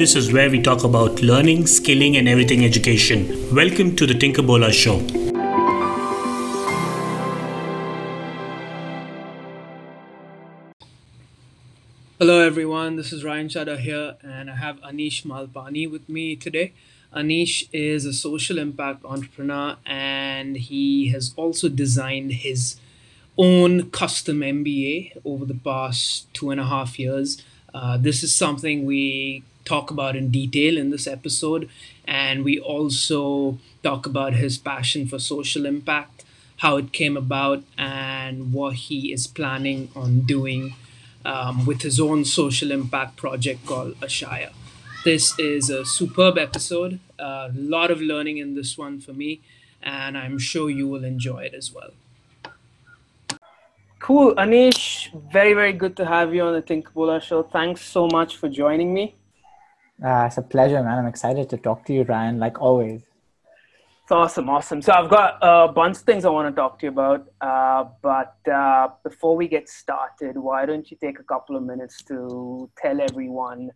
This is where we talk about learning, skilling, and everything education. Welcome to the Tinkerbola Show. Hello, everyone. This is Ryan Chadha here, and I have Anish Malpani with me today. Anish is a social impact entrepreneur, and he has also designed his own custom MBA over the past two and a half years. Uh, this is something we talk about in detail in this episode, and we also talk about his passion for social impact, how it came about, and what he is planning on doing um, with his own social impact project called Ashaya. This is a superb episode, a lot of learning in this one for me, and I'm sure you will enjoy it as well. Cool, Anish, very, very good to have you on the Tinkerbola show. Thanks so much for joining me. Uh, it's a pleasure, man. I'm excited to talk to you, Ryan, like always. It's awesome, awesome. So I've got a bunch of things I want to talk to you about. Uh, but uh, before we get started, why don't you take a couple of minutes to tell everyone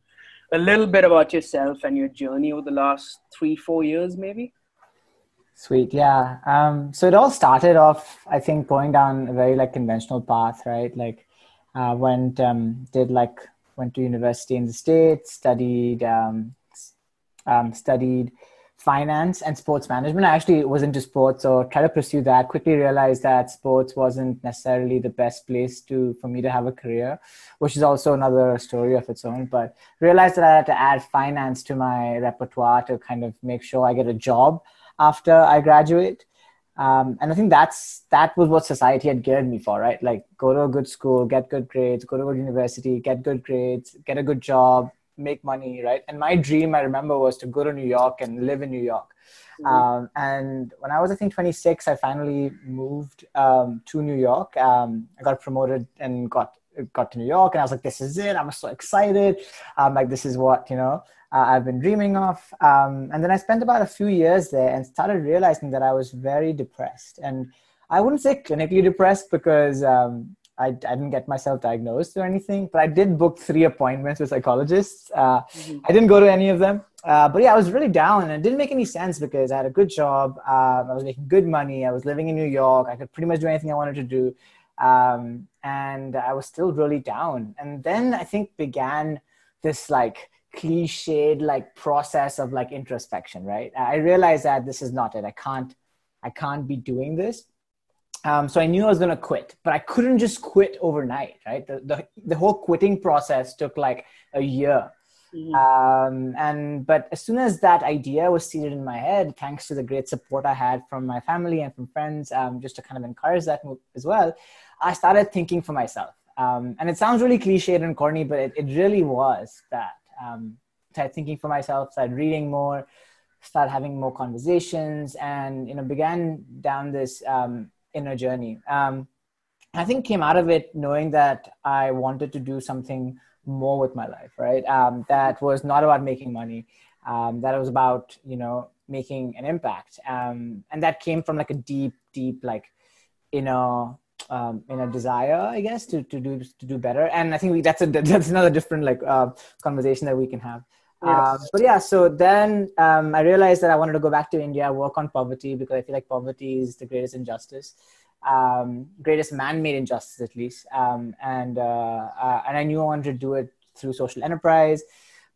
a little bit about yourself and your journey over the last three, four years, maybe? Sweet, yeah. Um, so it all started off, I think, going down a very like conventional path, right? Like, uh, went um, did like went to university in the states, studied um, um studied finance and sports management. I actually was into sports, so tried to pursue that. Quickly realized that sports wasn't necessarily the best place to for me to have a career, which is also another story of its own. But realized that I had to add finance to my repertoire to kind of make sure I get a job after I graduate. Um, and I think that's that was what society had geared me for, right? Like go to a good school, get good grades, go to a good university, get good grades, get a good job, make money, right? And my dream, I remember, was to go to New York and live in New York. Mm-hmm. Um, and when I was, I think, 26, I finally moved um, to New York. Um, I got promoted and got got to New York, and I was like, "This is it!" I'm so excited. Um, like, this is what you know uh, I've been dreaming of. Um, and then I spent about a few years there and started realizing that I was very depressed. And I wouldn't say clinically depressed because um, I, I, didn't get myself diagnosed or anything, but I did book three appointments with psychologists. Uh, mm-hmm. I didn't go to any of them. Uh, but yeah, I was really down and it didn't make any sense because I had a good job. Um, I was making good money. I was living in New York. I could pretty much do anything I wanted to do. Um, and I was still really down. And then I think began this like cliched like process of like introspection, right? I realized that this is not it. I can't, I can't be doing this um, so I knew I was going to quit, but I couldn't just quit overnight, right? The, the, the whole quitting process took like a year. Mm-hmm. Um, and but as soon as that idea was seated in my head, thanks to the great support I had from my family and from friends, um, just to kind of encourage that move as well, I started thinking for myself. Um, and it sounds really cliched and corny, but it, it really was that. Um, started thinking for myself, started reading more, started having more conversations, and you know began down this um, inner journey. Um, I think came out of it knowing that I wanted to do something more with my life, right? Um, that was not about making money. Um, that was about, you know, making an impact. Um, and that came from like a deep, deep, like, you know, um, in a desire, I guess, to, to do to do better. And I think we, that's a that's another different like uh, conversation that we can have. Yes. Um, but yeah, so then um, I realized that I wanted to go back to India, work on poverty because I feel like poverty is the greatest injustice, um, greatest man-made injustice at least. Um, and uh, uh, and I knew I wanted to do it through social enterprise,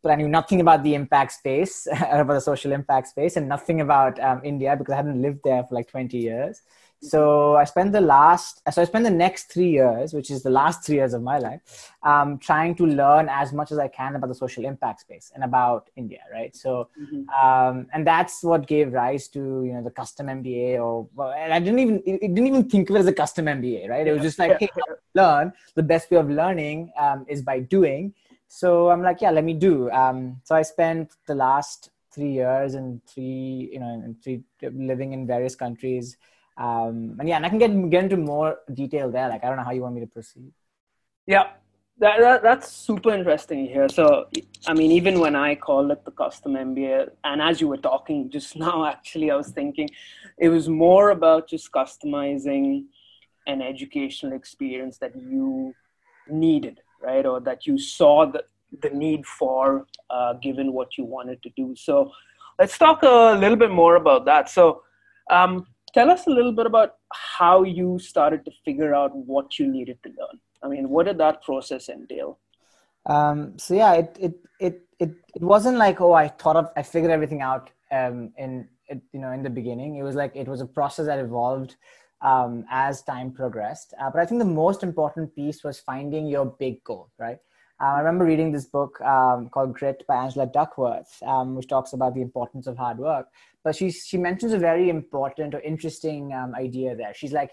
but I knew nothing about the impact space, about the social impact space, and nothing about um, India because I hadn't lived there for like 20 years so i spent the last so i spent the next three years which is the last three years of my life um, trying to learn as much as i can about the social impact space and about india right? So mm-hmm. um, and that's what gave rise to you know the custom mba or well, and i didn't even it didn't even think of it as a custom mba right? It was just like hey learn. The best way of learning um, is by doing. So i'm like yeah let me do. Um, so i spent the last three years and three you know and three living in various countries um, and yeah, and I can get get into more detail there. Like I don't know how you want me to proceed. Yeah, that, that that's super interesting here. So I mean, even when I call it the custom MBA, and as you were talking just now, actually, I was thinking it was more about just customizing an educational experience that you needed, right, or that you saw that the need for, uh, given what you wanted to do. So let's talk a little bit more about that. So um, tell us a little bit about how you started to figure out what you needed to learn. I mean, what did that process entail? Um, so yeah, it, it it it it wasn't like oh I thought of I figured everything out um, in it, you know in the beginning. It was like it was a process that evolved um, as time progressed. Uh, but I think the most important piece was finding your big goal, right? Uh, I remember reading this book um, called Grit by Angela Duckworth, um, which talks about the importance of hard work. But she she mentions a very important or interesting um, idea there. She's like,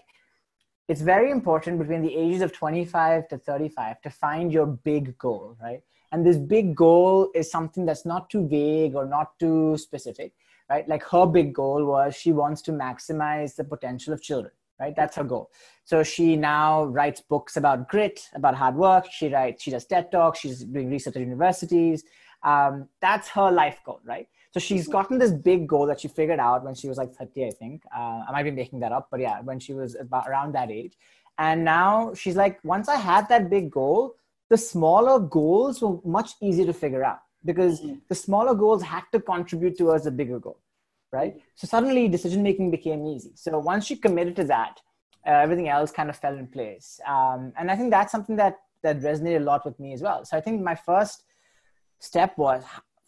it's very important between the ages of 25 to 35 to find your big goal, right? And this big goal is something that's not too vague or not too specific, right? Like her big goal was she wants to maximize the potential of children right? That's her goal. So she now writes books about grit about hard work. She writes she does ted talks. She's doing research at universities. Um, that's her life goal right? So she's mm-hmm. gotten this big goal that she figured out when she was like 30 i think. Uh, i might be making that up but yeah when she was about around that age. And now she's like once i had that big goal the smaller goals were much easier to figure out because mm-hmm. the smaller goals had to contribute towards a bigger goal right? So suddenly decision making became easy. So once you committed to that, uh, everything else kind of fell in place. Um, and I think that's something that that resonated a lot with me as well. So I think my first step was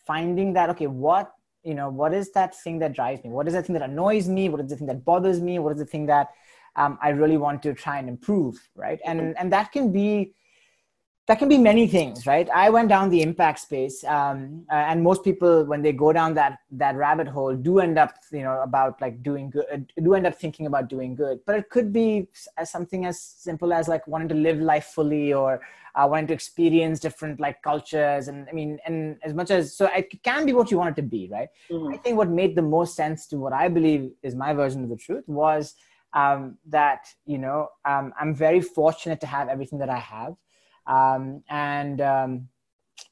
finding that okay, what you know, what is that thing that drives me? What is the thing that annoys me? What is the thing that bothers me? What is the thing that um, I really want to try and improve, right? And and that can be that can be many things right? I went down the impact space um, uh, and most people when they go down that that rabbit hole do end up you know about like doing good uh, do end up thinking about doing good. But it could be as something as simple as like wanting to live life fully or uh, wanting to experience different like cultures and i mean and as much as so it can be what you want it to be right? Mm-hmm. i think what made the most sense to what i believe is my version of the truth was um, that you know um, i'm very fortunate to have everything that i have um, and um,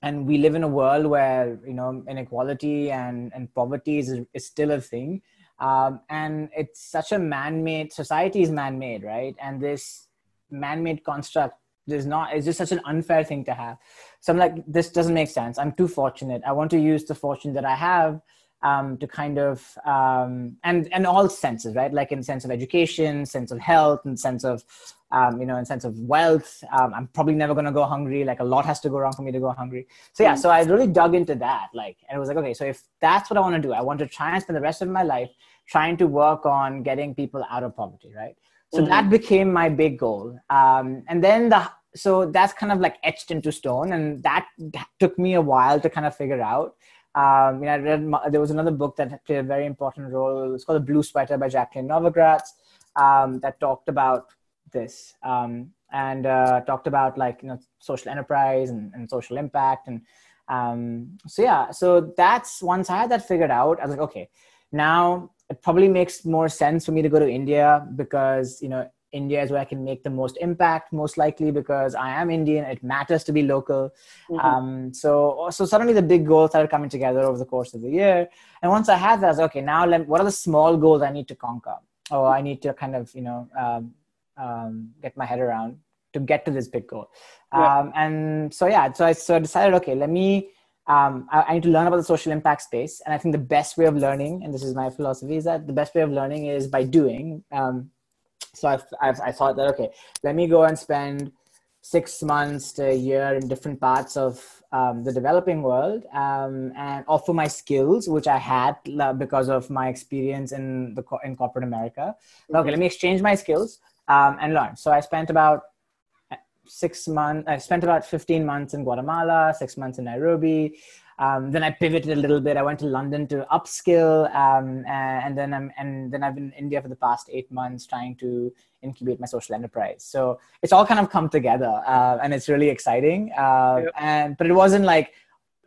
and we live in a world where you know inequality and and poverty is is still a thing. Um, and it's such a man-made society is man-made right? And this man-made construct is not it's just such an unfair thing to have. So i'm like this doesn't make sense. I'm too fortunate. I want to use the fortune that i have um, to kind of um, and and all senses right? Like in sense of education sense of health and sense of um, you know in sense of wealth. Um, i'm probably never going to go hungry. Like a lot has to go wrong for me to go hungry. So yeah so i really dug into that like and it was like okay so if that's what i want to do i want to try and spend the rest of my life trying to work on getting people out of poverty right? So mm-hmm. that became my big goal. Um, and then the so that's kind of like etched into stone and that took me a while to kind of figure out um, you know, I read there was another book that played a very important role. It's called The Blue Sweater by Jacqueline Novogratz um, that talked about this um, and uh, talked about like you know social enterprise and, and social impact and um, so yeah. So that's once I had that figured out, I was like, okay, now it probably makes more sense for me to go to India because you know India is where I can make the most impact, most likely because I am Indian. It matters to be local. Mm-hmm. Um, so, so suddenly the big goals started coming together over the course of the year. And once I had that, I was okay, now let, what are the small goals I need to conquer? Or I need to kind of, you know, um, um, get my head around to get to this big goal. Yeah. Um, and so, yeah, so I, so I decided, okay, let me, um, I, I, need to learn about the social impact space. And I think the best way of learning, and this is my philosophy, is that the best way of learning is by doing. Um, so I've, I've, i thought that okay let me go and spend six months to a year in different parts of um, the developing world um, and offer my skills which i had because of my experience in the in corporate america okay mm-hmm. let me exchange my skills um, and learn so i spent about six months i spent about 15 months in guatemala six months in nairobi um, then I pivoted a little bit. I went to London to upskill, um, and then I'm and then I've been in India for the past eight months trying to incubate my social enterprise. So it's all kind of come together, uh, and it's really exciting. Uh, yep. And but it wasn't like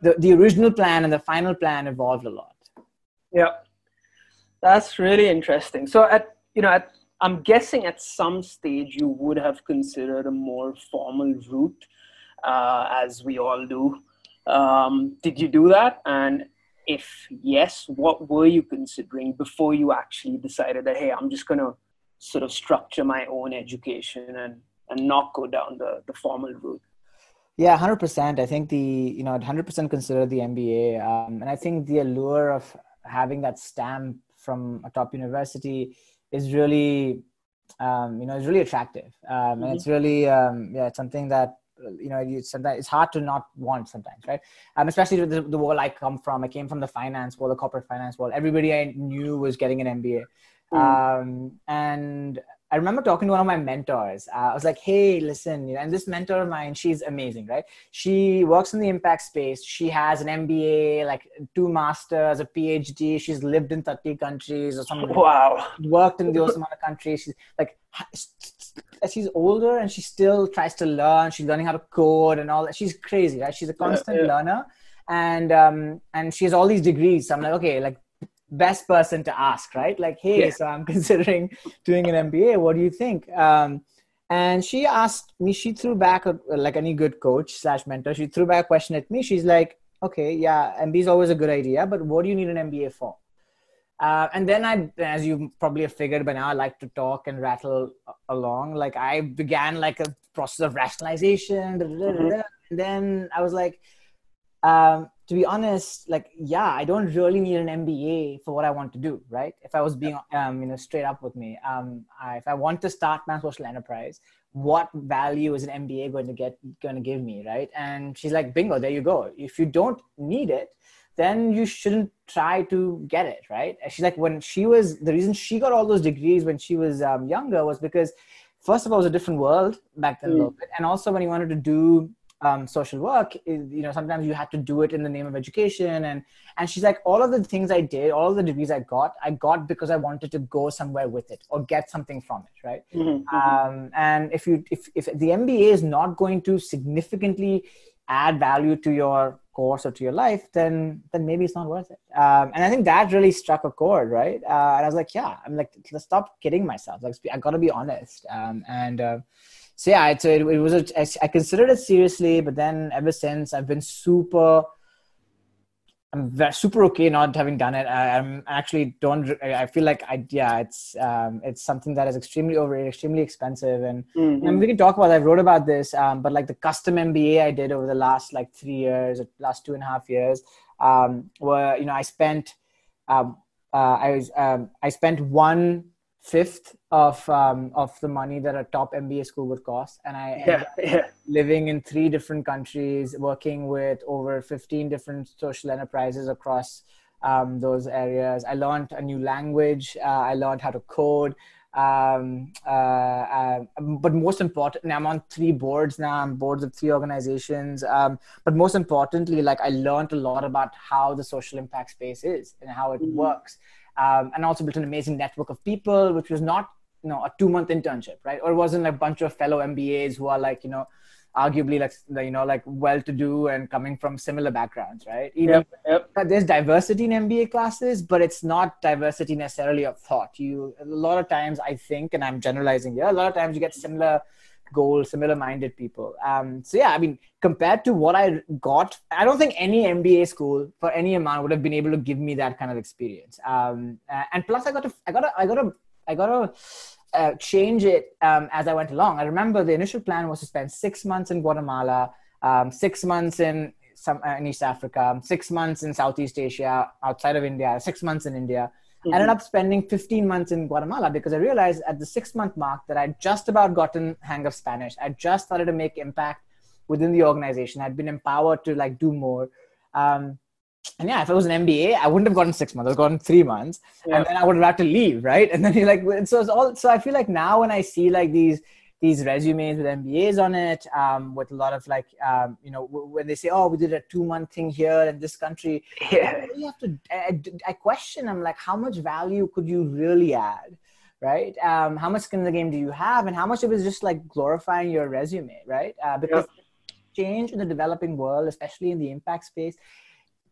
the the original plan and the final plan evolved a lot. Yeah, that's really interesting. So at you know at I'm guessing at some stage you would have considered a more formal route, uh, as we all do. Um, did you do that? And if yes, what were you considering before you actually decided that, hey, I'm just going to sort of structure my own education and, and not go down the, the formal route? Yeah, hundred percent. I think the you know, hundred percent consider the MBA, um, and I think the allure of having that stamp from a top university is really, um, you know, is really attractive, um, mm-hmm. and it's really, um, yeah, it's something that you know, you, sometimes it's hard to not want sometimes, right? Um, especially the, the world I come from. I came from the finance world, the corporate finance world. Everybody I knew was getting an MBA, mm. um, and I remember talking to one of my mentors. Uh, I was like, hey, listen, you know, and this mentor of mine, she's amazing, right? She works in the impact space. She has an MBA, like two masters, a PhD. She's lived in 30 countries or something. Wow. Worked in those amount of countries. She's like, she's older and she still tries to learn. She's learning how to code and all that. She's crazy, right? She's a constant yeah, yeah. learner. And um, and she has all these degrees. So I'm like, okay, like best person to ask, right? Like, hey, yeah. so I'm considering doing an MBA. What do you think? Um, and she asked me, she threw back, a, like any good coach slash mentor, she threw back a question at me. She's like, okay, yeah, MBA is always a good idea, but what do you need an MBA for? Uh, and then I, as you probably have figured by now, I like to talk and rattle along. Like I began like a process of rationalization. Mm-hmm. And then I was like, um, to be honest, like, yeah, I don't really need an MBA for what I want to do, right? If I was being, um, you know, straight up with me, um, I, if I want to start my social enterprise, what value is an MBA going to get, going to give me, right? And she's like, bingo, there you go. If you don't need it, then you shouldn't try to get it, right? She's like, when she was, the reason she got all those degrees when she was um, younger was because, first of all, it was a different world back then mm. a little bit, and also when you wanted to do um, social work you know sometimes you had to do it in the name of education and and she's like all of the things i did all of the degrees i got i got because i wanted to go somewhere with it or get something from it right mm-hmm, mm-hmm. um, and if you if, if the mba is not going to significantly add value to your course or to your life then then maybe it's not worth it. Um, and i think that really struck a chord right? Uh, and i was like yeah i'm like let's stop kidding myself. Like i gotta be honest. Um, and uh, so yeah, it, it, it was a, I considered it seriously, but then ever since I've been super. I'm super okay not having done it. I, am actually don't. I feel like I yeah, it's um, it's something that is extremely overrated, extremely expensive, and, mm-hmm. and we can talk about. I wrote about this, um, but like the custom MBA I did over the last like three years, last two and a half years, um, where you know I spent, um, uh, I was um, I spent one fifth of um, of the money that a top MBA school would cost, and I yeah, yeah. living in three different countries, working with over fifteen different social enterprises across um, those areas. I learned a new language. Uh, I learned how to code. Um, uh, uh, but most importantly, I'm on three boards now. I'm boards of three organizations. Um, but most importantly, like I learned a lot about how the social impact space is and how it mm-hmm. works um, and also built an amazing network of people, which was not you know a two month internship, right? Or it wasn't a bunch of fellow MBAs who are like you know arguably like you know like well to do and coming from similar backgrounds right Even, yep, yep. there's diversity in mba classes but it's not diversity necessarily of thought you a lot of times i think and i'm generalizing here a lot of times you get similar goal, similar minded people. Um, so yeah, I mean, compared to what I got, I don't think any MBA school for any amount would have been able to give me that kind of experience. Um, and plus, I got to, I got to, I got to, I got to. Uh, change it um, as I went along. I remember the initial plan was to spend six months in Guatemala, um, six months in some uh, in East Africa, six months in Southeast Asia, outside of India, six months in India, Mm-hmm. I ended up spending 15 months in Guatemala because I realized at the six month mark that I'd just about gotten hang of Spanish. I just started to make impact within the organization. I'd been empowered to like do more. Um, and yeah, if it was an MBA, I wouldn't have gotten six months. I was gotten three months, yeah. and then I would have had to leave, right? And then you're like, so it's all. So I feel like now when I see like these these resumes with MBAs on it, um, with a lot of like, um, you know, w- when they say, "Oh, we did a two-month thing here in this country," yeah. you have to. I, I, question. I'm like, how much value could you really add, right? Um, how much skin in the game do you have, and how much of it is just like glorifying your resume, right? Uh, because change in the developing world, especially in the impact space,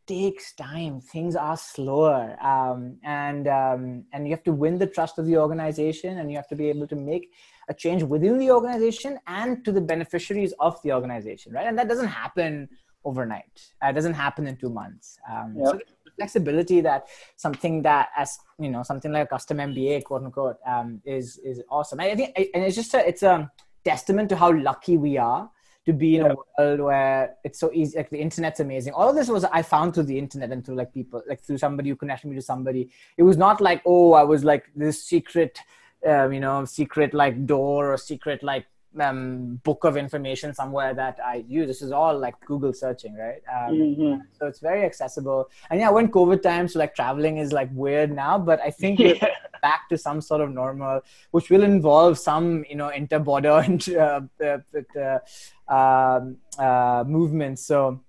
takes time. Things are slower, um, and um, and you have to win the trust of the organization, and you have to be able to make a change within the organization and to the beneficiaries of the organization, right? And that doesn't happen overnight. It doesn't happen in two months. Um, yep. So flexibility that something that as you know something like a custom MBA quote unquote um, is is awesome. I think and it's just a, it's a testament to how lucky we are to be in a world where it's so easy like the internet's amazing all of this was i found through the internet and through like people like through somebody who connected me to somebody it was not like oh i was like this secret um, you know secret like door or secret like um, book of information somewhere that I use. This is all like Google searching, right? Um, mm-hmm. So it's very accessible. And yeah, when COVID times, so like traveling is like weird now, but I think yeah. we're back to some sort of normal, which will involve some, you know, inter-border uh, uh, um, uh, movements. So,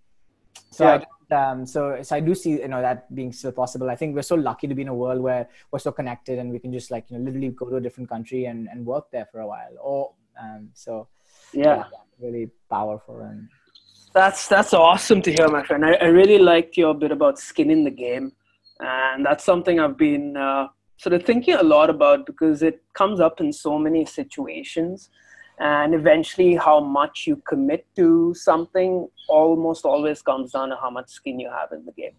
so yeah. I, um, so, so I do see you know that being still possible. I think we're so lucky to be in a world where we're so connected and we can just like you know literally go to a different country and, and work there for a while, or um, so yeah, really powerful and that's that's awesome to hear, my friend. I, I really liked your bit about skin in the game, and that's something I've been uh, sort of thinking a lot about because it comes up in so many situations, and eventually, how much you commit to something almost always comes down to how much skin you have in the game.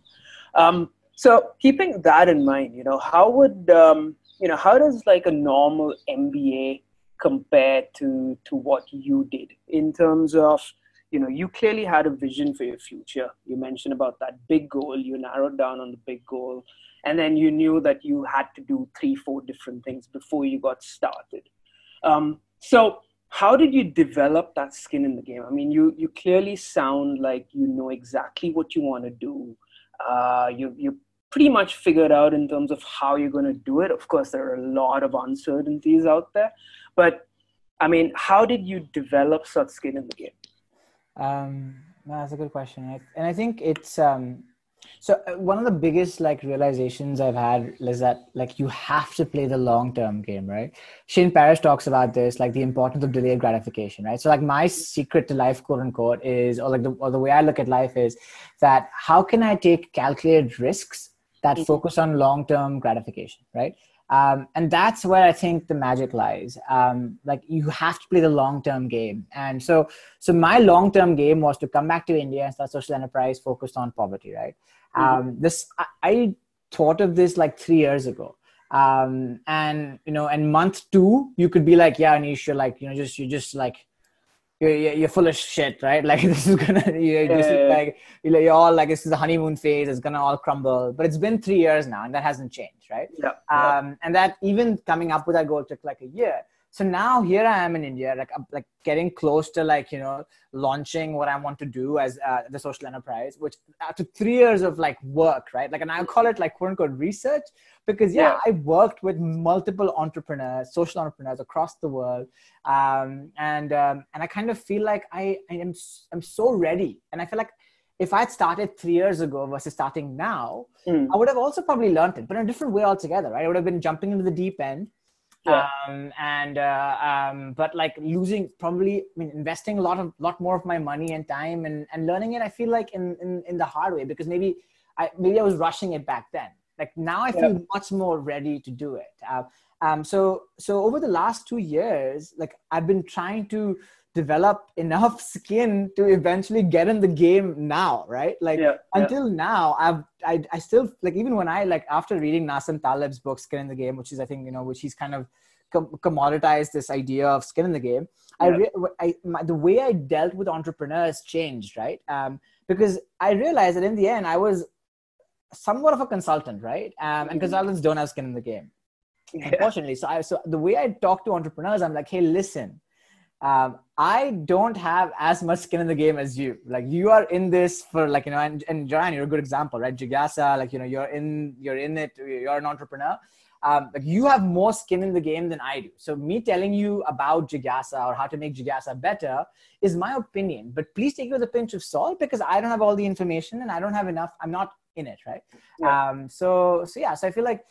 Um, so, keeping that in mind, you know, how would um, you know how does like a normal MBA compared to to what you did in terms of you know you clearly had a vision for your future. You mentioned about that big goal. You narrowed down on the big goal. And then you knew that you had to do three four different things before you got started. Um, so how did you develop that skin in the game? I mean you you clearly sound like you know exactly what you want to do. Uh, you you pretty much figured out in terms of how you're going to do it. Of course there are a lot of uncertainties out there but I mean, how did you develop such skin in the game? Um, no, that's a good question, and I think it's um, so uh, one of the biggest like realizations I've had is that like you have to play the long term game, right? Shane Parrish talks about this, like the importance of delayed gratification, right? So like my secret to life, quote unquote, is or like the or the way I look at life is that how can I take calculated risks that mm-hmm. focus on long term gratification, right? Um, and that's where I think the magic lies. Um, like you have to play the long term game. And so, so my long term game was to come back to India and start social enterprise focused on poverty. Right. Mm-hmm. Um, this I, I, thought of this like three years ago. Um, and you know, and month two, you could be like, yeah, Anish, you're like, you know, just you just like you're, you're full of shit, right? Like this is gonna, you're yeah, yeah. like, you're all like, this is the honeymoon phase. It's gonna all crumble. But it's been three years now, and that hasn't changed, right? Yeah. Um, and that even coming up with that goal took like a year so now here i am in india like I'm like getting close to like you know launching what i want to do as uh, the social enterprise which after three years of like work right like and i call it like quote unquote research because yeah, yeah. i worked with multiple entrepreneurs social entrepreneurs across the world um, and um, and i kind of feel like i i am i'm so ready and i feel like if I'd started three years ago versus starting now, mm. I would have also probably learned it, but in a different way altogether, right? I would have been jumping into the deep end yeah. um, and uh, um, but like losing probably I mean investing a lot of lot more of my money and time and, and learning it I feel like in, in in the hard way because maybe I maybe I was rushing it back then like now I feel yeah. much more ready to do it uh, um, so so over the last two years like I've been trying to develop enough skin to eventually get in the game now right like yeah, until yeah. now i've I, I still like even when i like after reading nassim taleb's book skin in the game which is i think you know which he's kind of com- commoditized this idea of skin in the game yeah. i, re- I my, the way i dealt with entrepreneurs changed right um, because i realized that in the end i was somewhat of a consultant right um, and mm-hmm. consultants don't have skin in the game unfortunately so i so the way i talk to entrepreneurs i'm like hey listen um, I don't have as much skin in the game as you. Like you are in this for like you know, and, and Joanne, you're a good example, right? Jigyasa, like you know, you're in you're in it. You're an entrepreneur. Um, like you have more skin in the game than I do. So me telling you about Jigyasa or how to make Jigyasa better is my opinion. But please take it with a pinch of salt because I don't have all the information and I don't have enough. I'm not in it, right? Yeah. Um, so so yeah. So I feel like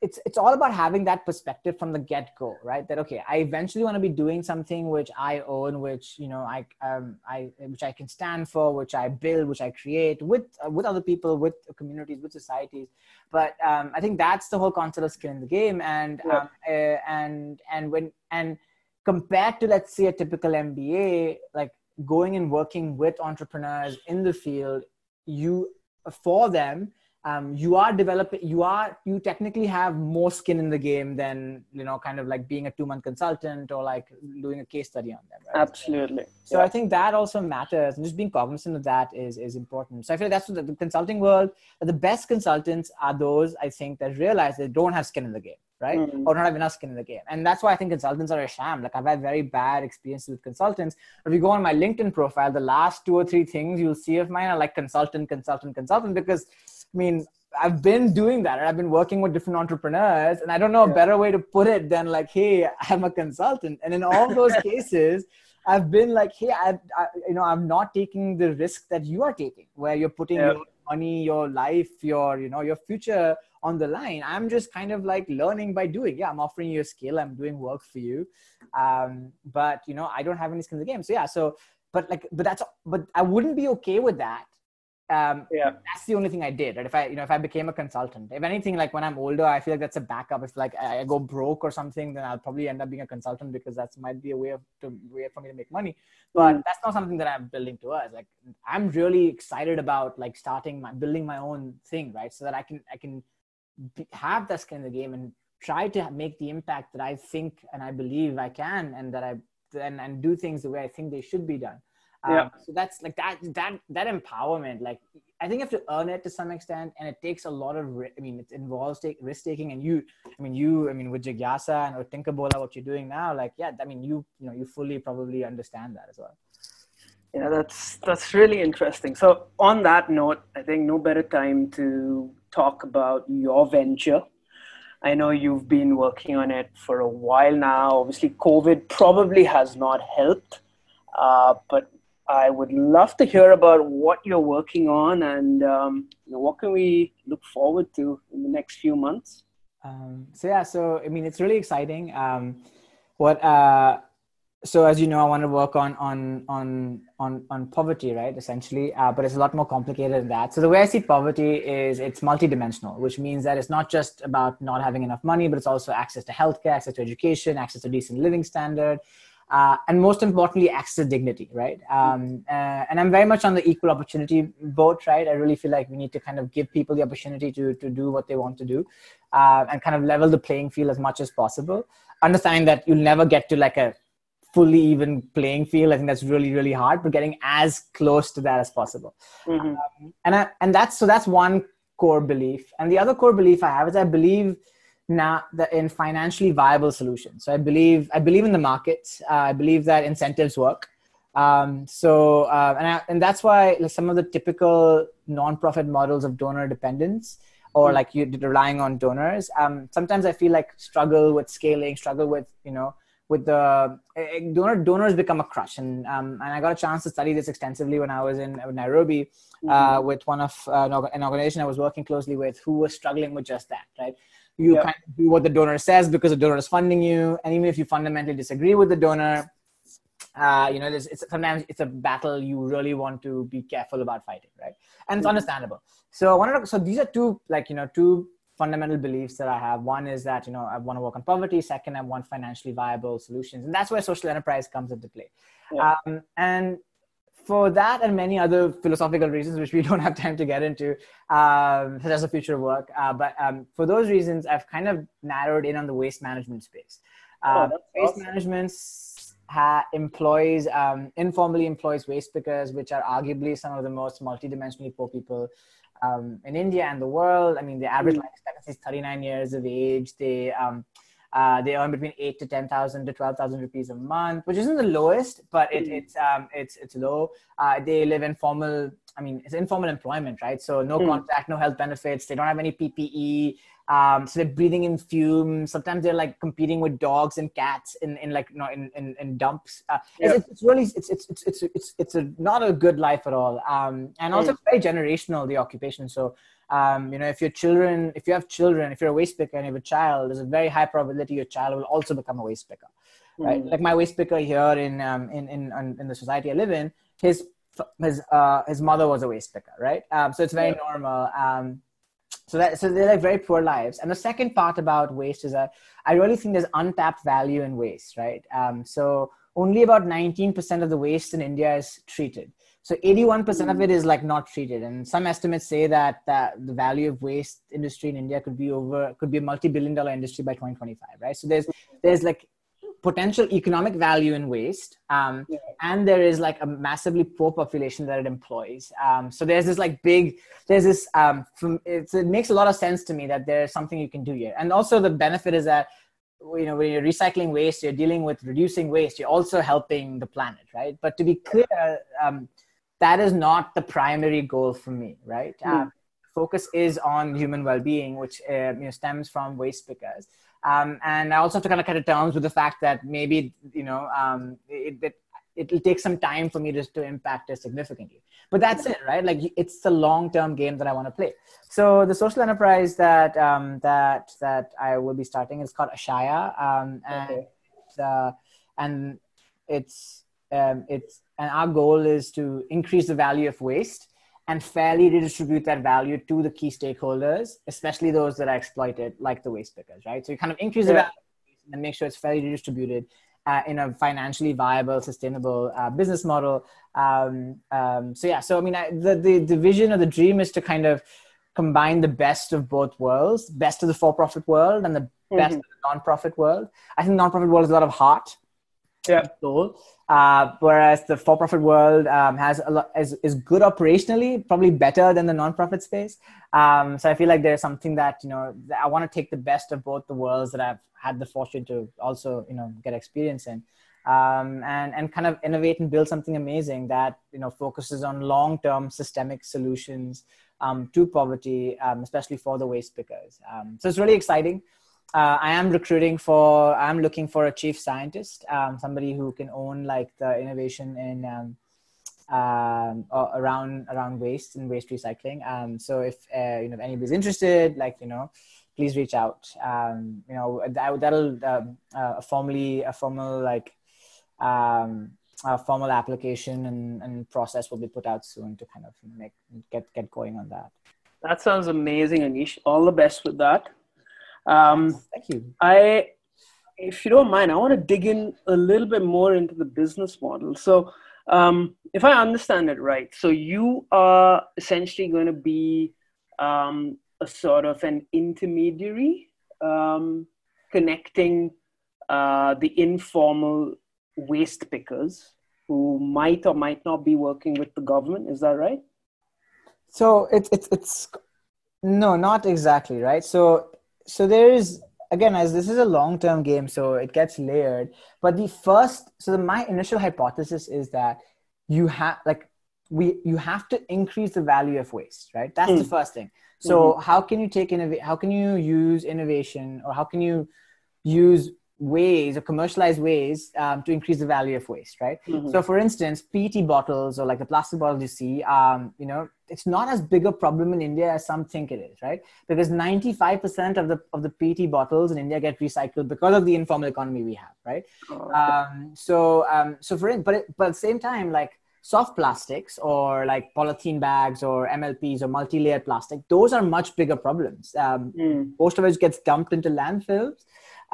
it's it's all about having that perspective from the get go right? That okay i eventually want to be doing something which i own which you know i um i which i can stand for which i build which i create with uh, with other people with communities with societies. But um i think that's the whole concept of skin in the game. And yeah. um, uh, and and when and compared to let's say a typical mba like going and working with entrepreneurs in the field you for them um, you are developing you are you technically have more skin in the game than you know kind of like being a two month consultant or like doing a case study on them right? absolutely so yeah. i think that also matters and just being cognizant of that is is important so i feel like that's what the, the consulting world the best consultants are those i think that realize they don't have skin in the game right mm-hmm. or not have enough skin in the game and that's why i think consultants are a sham like i've had very bad experiences with consultants if you go on my linkedin profile the last two or three things you'll see of mine are like consultant consultant consultant because I mean, I've been doing that. I've been working with different entrepreneurs, and I don't know a better way to put it than like, "Hey, I'm a consultant." And in all those cases, I've been like, "Hey, I, I, you know, I'm not taking the risk that you are taking, where you're putting yeah. your money, your life, your, you know, your future on the line. I'm just kind of like learning by doing. Yeah, I'm offering you a skill. I'm doing work for you, um, but you know, I don't have any skills in the game. So yeah, so but like, but that's, but I wouldn't be okay with that um, yeah. that's the only thing I did. Right? If I, you know, if I became a consultant, if anything, like when I'm older, I feel like that's a backup. If like I go broke or something, then I'll probably end up being a consultant because that might be a way of to way for me to make money. But mm. that's not something that I'm building towards. Like I'm really excited about like starting my building my own thing, right? So that I can I can be, have that skin in the game and try to make the impact that I think and I believe I can, and that I and and do things the way I think they should be done yeah. Um, so that's like that that that empowerment like i think you have to earn it to some extent and it takes a lot of i mean it involves take, risk taking and you i mean you i mean with jigyasa and with Tinkerbola what you're doing now like yeah i mean you you know you fully probably understand that as well yeah that's that's really interesting so on that note i think no better time to talk about your venture I know you've been working on it for a while now. Obviously, COVID probably has not helped, uh, but I would love to hear about what you're working on and um, you know, what can we look forward to in the next few months. Um, so yeah, so I mean, it's really exciting. Um, what uh, so as you know, I want to work on on on on on poverty, right? Essentially, uh, but it's a lot more complicated than that. So the way I see poverty is it's multidimensional, which means that it's not just about not having enough money, but it's also access to healthcare, access to education, access to decent living standard, uh, and most importantly, access to dignity, right? Um, uh, and I'm very much on the equal opportunity boat, right? I really feel like we need to kind of give people the opportunity to, to do what they want to do uh, and kind of level the playing field as much as possible. Understanding that you'll never get to like a fully even playing field. I think that's really, really hard, but getting as close to that as possible. Mm-hmm. Um, and, I, and that's, so that's one core belief. And the other core belief I have is I believe – now in financially viable solutions. So I believe I believe in the markets. Uh, I believe that incentives work. Um, so uh, and I, and that's why like, some of the typical nonprofit models of donor dependence or hmm. like you relying on donors. Um, sometimes I feel like struggle with scaling, struggle with you know with the uh, donor donors become a crush and um, and I got a chance to study this extensively when I was in Nairobi uh, mm-hmm. with one of uh, an organization I was working closely with who was struggling with just that right you kind of do what the donor says because the donor is funding you. And even if you fundamentally disagree with the donor uh, you know it's, sometimes it's a battle you really want to be careful about fighting right? And it's mm-hmm. understandable. So i wanted to, so these are two like you know two fundamental beliefs that i have. One is that you know i want to work on poverty. Second i want financially viable solutions. And that's where social enterprise comes into play. Yeah. um, and for that and many other philosophical reasons, which we don't have time to get into, um, such as the future of work. Uh, but um, for those reasons, I've kind of narrowed in on the waste management space. Uh, oh, waste awesome. management ha- employs, um, informally employs waste pickers, which are arguably some of the most multidimensionally poor people um, in India and the world. I mean, the average mm. life expectancy is 39 years of age. They um, uh, they earn between eight to ten thousand to twelve thousand rupees a month, which isn't the lowest, but it, mm. it's um, it's it's low. Uh, they live in formal. I mean, it's informal employment, right? So no mm. contract, no health benefits. They don't have any PPE. Um, so they're breathing in fumes. Sometimes they're like competing with dogs and cats in, in like you know in, in, in dumps. Uh, yep. it's, it's, really it's, it's it's it's it's it's a not a good life at all. Um, and also mm. very generational the occupation. So um, you know, if your children, if you have children, if you're a waste picker and you have a child, there's a very high probability your child will also become a waste picker, right? Mm-hmm. Like my waste picker here in, um, in, in, in the society I live in, his, his, uh, his mother was a waste picker, right? Um, so it's very yeah. normal. Um, so that, so they're like very poor lives. And the second part about waste is that I really think there's untapped value in waste, right? Um, so only about 19% of the waste in India is treated. So 81% of it is like not treated. And some estimates say that, that the value of waste industry in India could be over, could be a multi-billion dollar industry by 2025, right? So there's, there's like potential economic value in waste. Um, yeah. And there is like a massively poor population that it employs. Um, so there's this like big, there's this, um, from, it makes a lot of sense to me that there's something you can do here. And also the benefit is that you know when you're recycling waste you're dealing with reducing waste you're also helping the planet right but to be clear um, that is not the primary goal for me right? Mm. um, focus is on human well-being which uh, you know stems from waste pickers. Um, and i also have to kind of come to terms with the fact that maybe you know um, it, it, it'll take some time for me just to impact it significantly. But that's it right? Like it's the long-term game that i want to play. So the social enterprise that um, that that i will be starting is called ashaya. Um, and okay. uh, and it's um, it's and our goal is to increase the value of waste and fairly redistribute that value to the key stakeholders, especially those that are exploited, like the waste pickers, right? So you kind of increase yeah. the value and make sure it's fairly redistributed uh, in a financially viable, sustainable uh, business model. Um, um, so yeah, so I mean, I, the, the the vision or the dream is to kind of combine the best of both worlds, best of the for-profit world and the mm-hmm. best of the non-profit world. I think non-profit world is a lot of heart, yeah, soul. Uh, whereas the for-profit world um, has a lot is, is good operationally, probably better than the non-profit space. Um, so I feel like there's something that you know I want to take the best of both the worlds that I've had the fortune to also you know get experience in, um, and and kind of innovate and build something amazing that you know focuses on long-term systemic solutions um, to poverty, um, especially for the waste pickers. Um, so it's really exciting uh, I am recruiting for, I'm looking for a chief scientist, um, somebody who can own like the innovation in um, um, around around waste and waste recycling. Um, so if uh, you know if anybody's interested, like you know, please reach out. Um, you know that that'll uh, formally a formal like a formal application and, and process will be put out soon to kind of make get get going on that. That sounds amazing, Anish. All the best with that. Um, Thank you. I, if you don't mind, I want to dig in a little bit more into the business model. So, um, if I understand it right, so you are essentially going to be um, a sort of an intermediary um, connecting uh, the informal waste pickers who might or might not be working with the government. Is that right? So it's it's it's no, not exactly right. So so there is again as this is a long term game so it gets layered but the first so the, my initial hypothesis is that you have like we you have to increase the value of waste right that's mm. the hmm. first thing so mm-hmm. how can you take innovate how can you use innovation or how can you use ways or commercialized ways um, to increase the value of waste right mm-hmm. so for instance pet bottles or like the plastic bottles you see um, you know it's not as big a problem in india as some think it is right because 95% of the of the pet bottles in india get recycled because of the informal economy we have right oh, okay. um, so um, so for but it, but at the same time like soft plastics or like polythene bags or mlps or multi-layered plastic those are much bigger problems um, mm. most of it gets dumped into landfills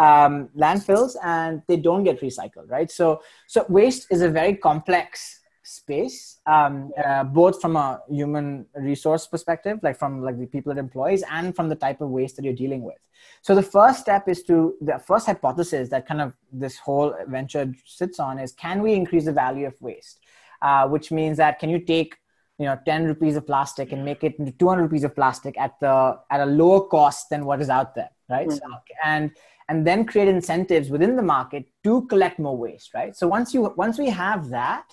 um, landfills and they don't get recycled, right? So, so waste is a very complex space, um, uh, both from a human resource perspective, like from like the people it employs, and from the type of waste that you're dealing with. So the first step is to the first hypothesis that kind of this whole venture sits on is can we increase the value of waste, uh, which means that can you take you know 10 rupees of plastic and make it into 200 rupees of plastic at the at a lower cost than what is out there right mm-hmm. so, and and then create incentives within the market to collect more waste right? So once you once we have that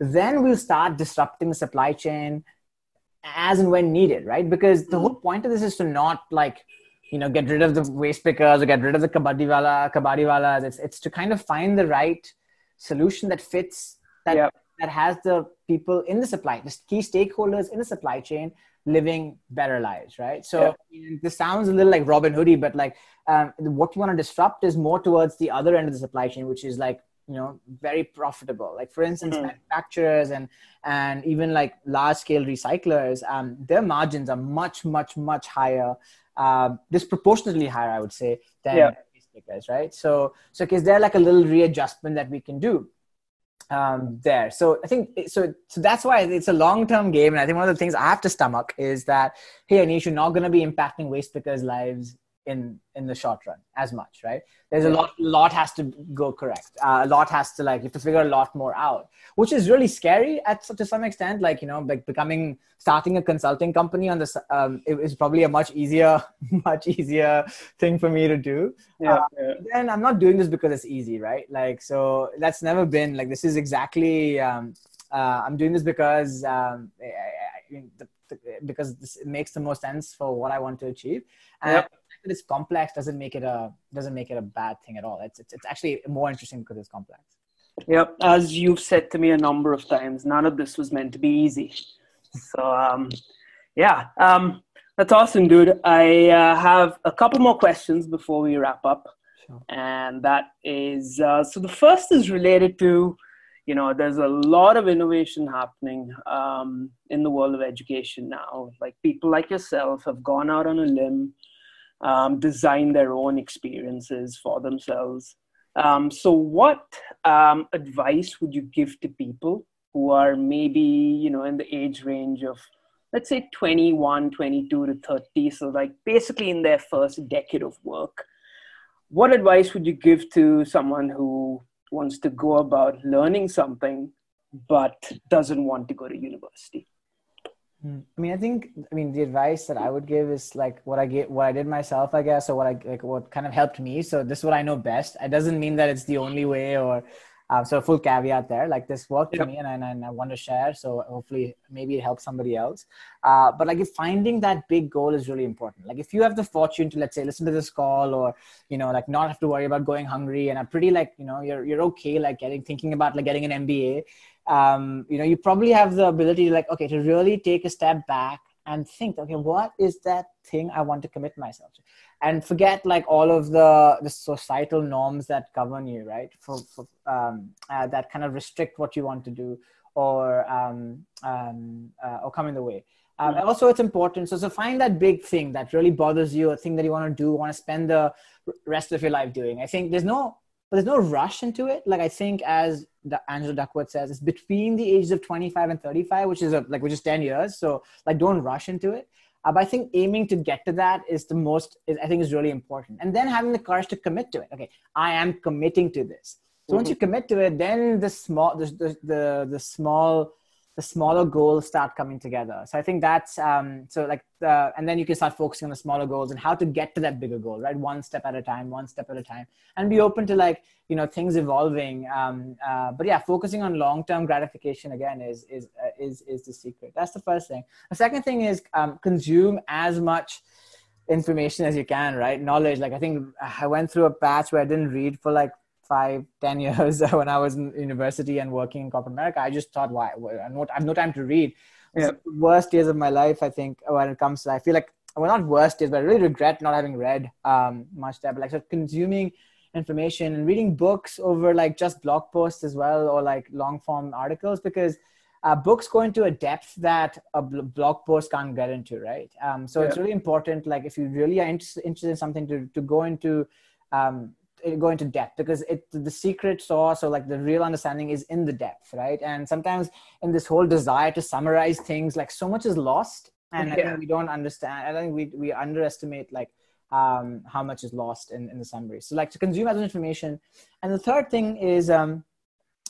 then we'll start disrupting the supply chain as and when needed right? Because the whole mm-hmm. point of this is to not like you know get rid of the waste pickers or get rid of the kabadi wala kabadi wala it's, it's to kind of find the right solution that fits that yep. that has the people in the supply the key stakeholders in the supply chain living better lives, right? So yeah. this sounds a little like Robin Hoodie, but like um, what you want to disrupt is more towards the other end of the supply chain, which is like you know very profitable. Like for instance, mm-hmm. manufacturers and and even like large scale recyclers, um, their margins are much much much higher, uh, disproportionately higher, I would say, than yeah. right? So so is there like a little readjustment that we can do? Um, there. So I think so. So that's why it's a long-term game, and I think one of the things I have to stomach is that hey, Anish, you're not going to be impacting waste pickers' lives in in the short run as much right? There's a lot lot has to go correct. Uh, a lot has to like you have to figure a lot more out which is really scary at to some extent like you know like becoming starting a consulting company on this um, it is probably a much easier much easier thing for me to do. Yeah, uh, yeah. then i'm not doing this because it's easy right? Like so that's never been like this is exactly um, uh, i'm doing this because um, I, I, the, the, because this makes the most sense for what i want to achieve. And yep that it's complex doesn't make it a doesn't make it a bad thing at all. It's it's, it's actually more interesting because it's complex. Yep, as you've said to me a number of times, none of this was meant to be easy. So um, yeah, um, that's awesome, dude. I uh, have a couple more questions before we wrap up, sure. and that is uh, so the first is related to you know there's a lot of innovation happening um, in the world of education now like people like yourself have gone out on a limb um, design their own experiences for themselves. Um, so, what um, advice would you give to people who are maybe you know in the age range of let's say 21 22 to 30 so like basically in their first decade of work what advice would you give to someone who wants to go about learning something but doesn't want to go to university. I mean, I think, I mean, the advice that I would give is like what I get, what I did myself, I guess, or what I like, what kind of helped me. So this is what I know best. It doesn't mean that it's the only way or, uh, so full caveat there. Like this worked yep. for me, and, and, and I want to share. So hopefully, maybe it helps somebody else. Uh, but like, if finding that big goal is really important. Like, if you have the fortune to, let's say, listen to this call, or you know, like not have to worry about going hungry, and are pretty like, you know, you're you're okay, like getting thinking about like getting an MBA um, you know you probably have the ability to like okay to really take a step back and think okay what is that thing i want to commit myself to? And forget like all of the the societal norms that govern you right? For, for um, uh, that kind of restrict what you want to do or um, um, uh, or come in the way. Um, and also it's important so so find that big thing that really bothers you a thing that you want to do want to spend the rest of your life doing. I think there's no but there's no rush into it like i think as the Angela Duckworth says, it's between the ages of 25 and 35, which is a, like which is 10 years. So like don't rush into it. Uh, but I think aiming to get to that is the most. Is, I think is really important, and then having the courage to commit to it. Okay, I am committing to this. So mm-hmm. once you commit to it, then the small, the the the, the small the smaller goals start coming together. So I think that's um, so like the, and then you can start focusing on the smaller goals and how to get to that bigger goal, right? One step at a time, one step at a time, and be open to like you know things evolving. Um, uh, but yeah, focusing on long term gratification again is is uh, is is the secret. That's the first thing. The second thing is um, consume as much information as you can, right? Knowledge. Like I think I went through a patch where I didn't read for like five, ten years when I was in university and working in corporate America, I just thought, why? I have no time to read. Yeah. worst years of my life, I think, when it comes to, I feel like, well, not worst years, but I really regret not having read um, much there. But like, so consuming information and reading books over like just blog posts as well, or like long form articles, because uh, books go into a depth that a blog post can't get into, right? Um, so yeah. it's really important, like, if you really are interested, interested in something, to to go into um, go into depth because it the secret sauce or like the real understanding is in the depth right? And sometimes in this whole desire to summarize things like so much is lost and yeah. i think we don't understand i think we we underestimate like um, how much is lost in, in the summary. So like to consume as information. And the third thing is um,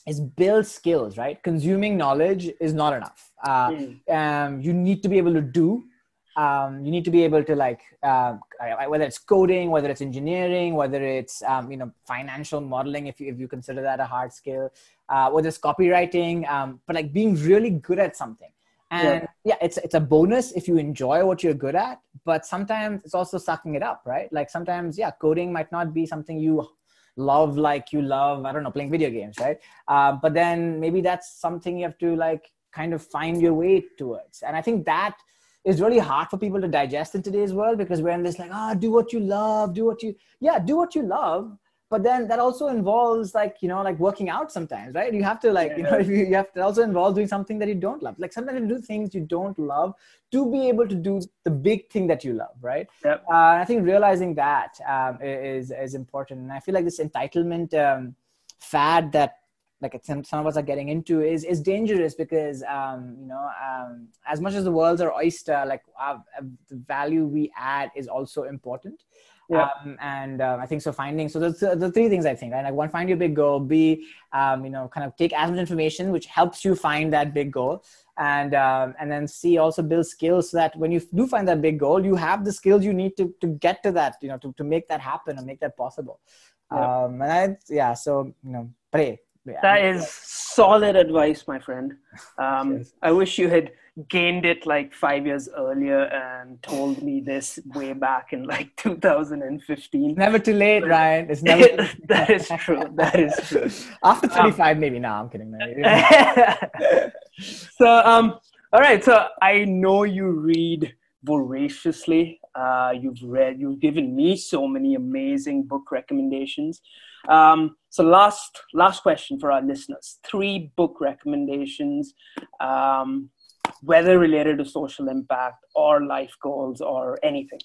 is build skills right? Consuming knowledge is not enough. Uh, mm. um, you need to be able to do um, you need to be able to like uh, whether it's coding whether it's engineering whether it's um, you know financial modeling if you, if you consider that a hard skill uh, whether it's copywriting um, but like being really good at something and yeah. yeah. it's it's a bonus if you enjoy what you're good at but sometimes it's also sucking it up right like sometimes yeah coding might not be something you love like you love i don't know playing video games right uh, but then maybe that's something you have to like kind of find your way towards and i think that is really hard for people to digest in today's world because we're in this like ah oh, do what you love do what you yeah do what you love but then that also involves like you know like working out sometimes right? You have to like yeah, you know you, you have to also involve doing something that you don't love. Like sometimes you do things you don't love to be able to do the big thing that you love right? Yep. uh, i think realizing that um, is is important. And i feel like this entitlement um, fad that like some, some of us are getting into is is dangerous because um, you know um, as much as the world's our oyster like uh, the value we add is also important yeah. Um, and uh, I think so. Finding so the, the three things I think right. Like one, find your big goal. B, um, you know, kind of take as much information which helps you find that big goal, and um, and then C also build skills so that when you do find that big goal, you have the skills you need to to get to that. You know, to to make that happen and make that possible. Yeah. Um, and I yeah. So you know, pray. Yeah, that is solid advice, my friend. Um, I wish you had gained it like five years earlier and told me this way back in like 2015. Never too late, Ryan. It's never. that is true. That is true. After 35, um, maybe. No, I'm kidding. so, um, all right. So I know you read voraciously. Uh, you've read. You've given me so many amazing book recommendations. Um, so last last question for our listeners: three book recommendations. Um, whether related to social impact or life goals or anything?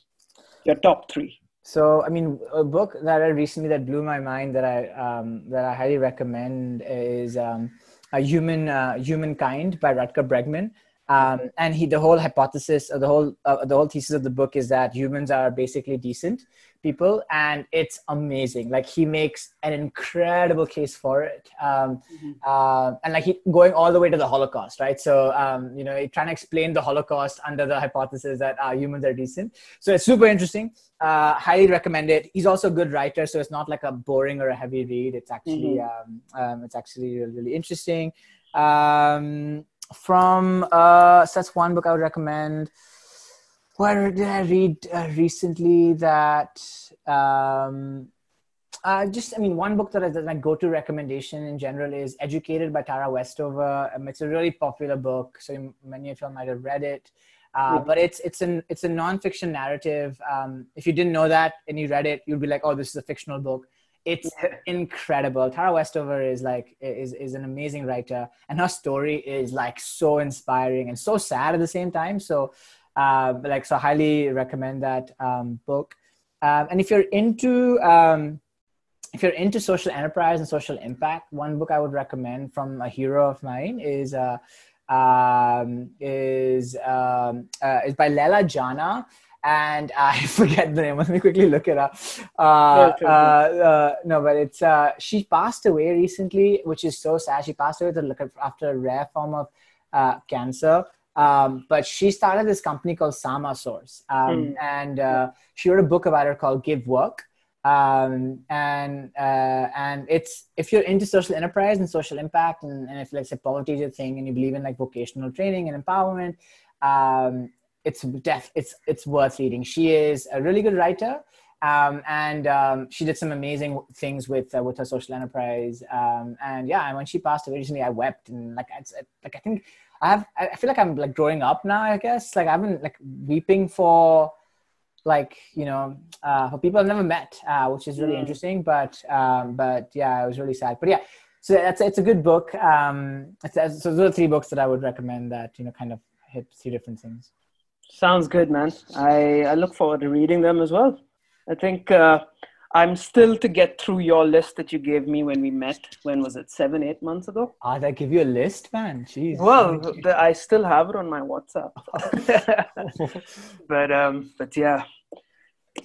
Your top three. So, I mean, a book that I recently that blew my mind that I um, that I highly recommend is um, a Human uh, Humankind by Rutger Bregman. Um, and he, the whole hypothesis, or the whole, uh, the whole thesis of the book is that humans are basically decent people, and it's amazing. Like he makes an incredible case for it, um, mm-hmm. uh, and like he going all the way to the Holocaust, right? So um, you know, trying to explain the Holocaust under the hypothesis that uh, humans are decent. So it's super interesting. Uh, highly recommend it. He's also a good writer, so it's not like a boring or a heavy read. It's actually, mm-hmm. um, um, it's actually really, really interesting. Um, from uh, so that's one book I would recommend. Where did I read uh, recently that? Um, uh, just, I mean, one book that is my go-to recommendation in general is "Educated" by Tara Westover. Um, it's a really popular book, so many of you might have read it. Uh, but it's it's an it's a nonfiction narrative. Um, if you didn't know that and you read it, you'd be like, "Oh, this is a fictional book." it's incredible. Tara Westover is like is is an amazing writer, and her story is like so inspiring and so sad at the same time. So, uh, like, so highly recommend that um, book. Um, and if you're into um, if you're into social enterprise and social impact, one book I would recommend from a hero of mine is uh, um, is um, uh, is by Leila Janah and I forget the name. Let me quickly look it up. Uh, uh, uh, no, but it's uh, she passed away recently, which is so sad. She passed away to look after a rare form of uh, cancer. Um, but she started this company called Samasource, um, mm. and uh, she wrote a book about it called Give Work. Um, and and it's if you're into social enterprise and social impact, and, and if like say poverty is a thing, and you believe in like vocational training and empowerment, um, it's def it's it's worth reading. She is a really good writer. Um, and um, she did some amazing things with uh, with her social enterprise. Um, and yeah, and when she passed away recently, I wept and like it's like I think I have I feel like I'm like growing up now. I guess like I've been like weeping for like you know uh, for people I've never met, uh, which is really mm. interesting. But um, but yeah, it was really sad. But yeah, so that's it's a good book. Um, it's, so those are three books that I would recommend that you know kind of hit three different things. Sounds good, man. I, I look forward to reading them as well. I think uh, I'm still to get through your list that you gave me when we met. When was it? Seven, eight months ago? Ah, I give you a list, man. Jeez. Well, the, I still have it on my WhatsApp. but um, but yeah,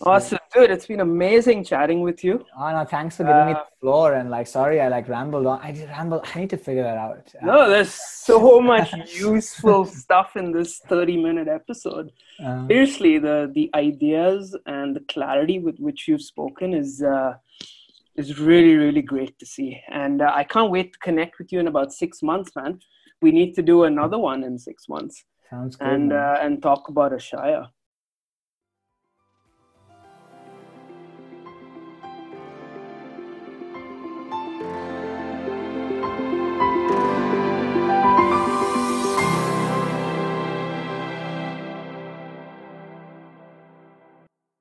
Awesome, dude. It's been amazing chatting with you. Oh no, thanks for giving uh, me the floor. And like, sorry, I like rambled on. I did ramble. I need to figure that out. No, there's so much useful stuff in this 30 minute episode. Um, Seriously, the the ideas and the clarity with which you've spoken is uh, is really really great to see. And uh, I can't wait to connect with you in about six months, man. We need to do another one in six months. Sounds good. And uh, and talk about Ashaya.